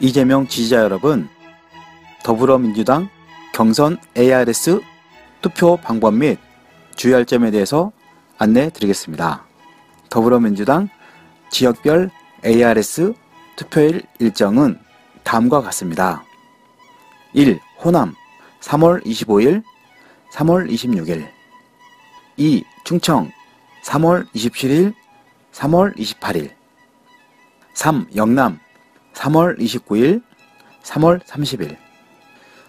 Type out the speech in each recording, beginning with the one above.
이재명 지지자 여러분, 더불어민주당 경선 ARS 투표 방법 및 주의할 점에 대해서 안내 드리겠습니다. 더불어민주당 지역별 ARS 투표일 일정은 다음과 같습니다. 1. 호남 3월 25일, 3월 26일 2. 충청 3월 27일, 3월 28일 3. 영남 3월 29일, 3월 30일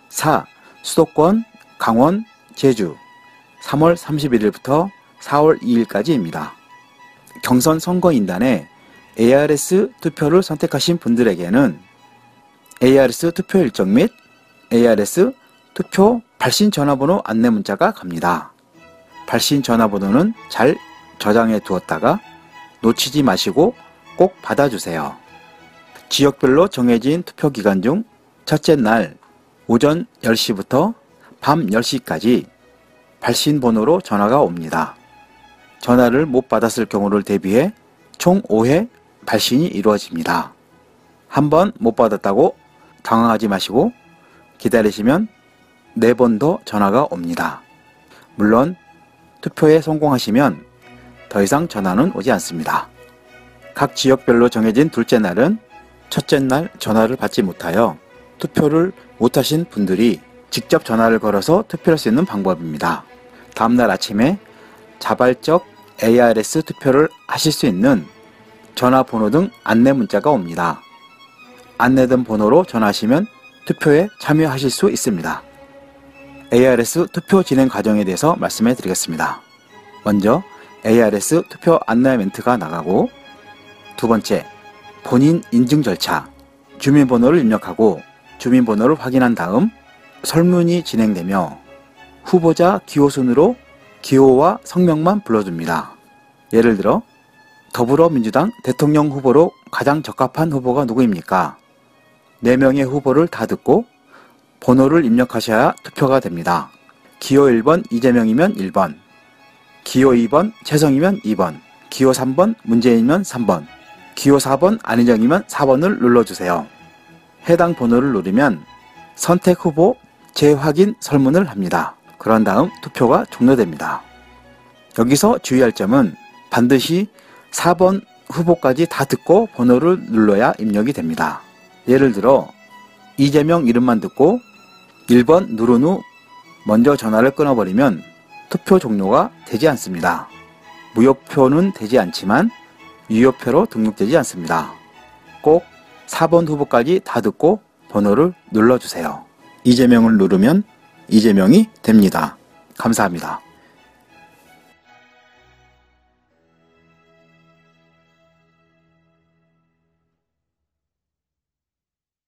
4. 수도권, 강원, 제주 3월 31일부터 4월 2일까지입니다. 경선 선거인단에 ARS 투표를 선택하신 분들에게는 ARS 투표 일정 및 ARS 투표 발신 전화번호 안내 문자가 갑니다. 발신 전화번호는 잘 저장해 두었다가 놓치지 마시고 꼭 받아주세요. 지역별로 정해진 투표 기간 중 첫째 날 오전 10시부터 밤 10시까지 발신 번호로 전화가 옵니다. 전화를 못 받았을 경우를 대비해 총 5회 발신이 이루어집니다. 한 번 못 받았다고 당황하지 마시고 기다리시면 4번 더 전화가 옵니다. 물론 투표에 성공하시면 더 이상 전화는 오지 않습니다. 각 지역별로 정해진 둘째 날은 첫째 날 전화를 받지 못하여 투표를 못하신 분들이 직접 전화를 걸어서 투표할 수 있는 방법입니다. 다음날 아침에 자발적 ARS 투표를 하실 수 있는 전화번호 등 안내 문자가 옵니다. 안내된 번호로 전화하시면 투표에 참여하실 수 있습니다. ARS 투표 진행 과정에 대해서 말씀해 드리겠습니다. 먼저 ARS 투표 안내 멘트가 나가고 두 번째 본인 인증 절차 주민번호를 입력하고 주민번호를 확인한 다음 설문이 진행되며 후보자 기호 순으로 기호와 성명만 불러줍니다. 예를 들어 더불어민주당 대통령 후보로 가장 적합한 후보가 누구입니까? 4명의 후보를 다 듣고 번호를 입력하셔야 투표가 됩니다. 기호 1번 이재명이면 1번, 기호 2번 최성이면 2번, 기호 3번 문재인이면 3번, 기호 4번 안희정이면 4번을 눌러주세요. 해당 번호를 누르면 선택 후보 재확인 설문을 합니다. 그런 다음 투표가 종료됩니다. 여기서 주의할 점은 반드시 4번 후보까지 다 듣고 번호를 눌러야 입력이 됩니다. 예를 들어 이재명 이름만 듣고 1번 누른 후 먼저 전화를 끊어버리면 투표 종료가 되지 않습니다. 무효표는 되지 않지만 유효표로 등록되지 않습니다. 꼭 4번 후보까지 다 듣고 번호를 눌러주세요. 이재명을 누르면 이재명이 됩니다. 감사합니다.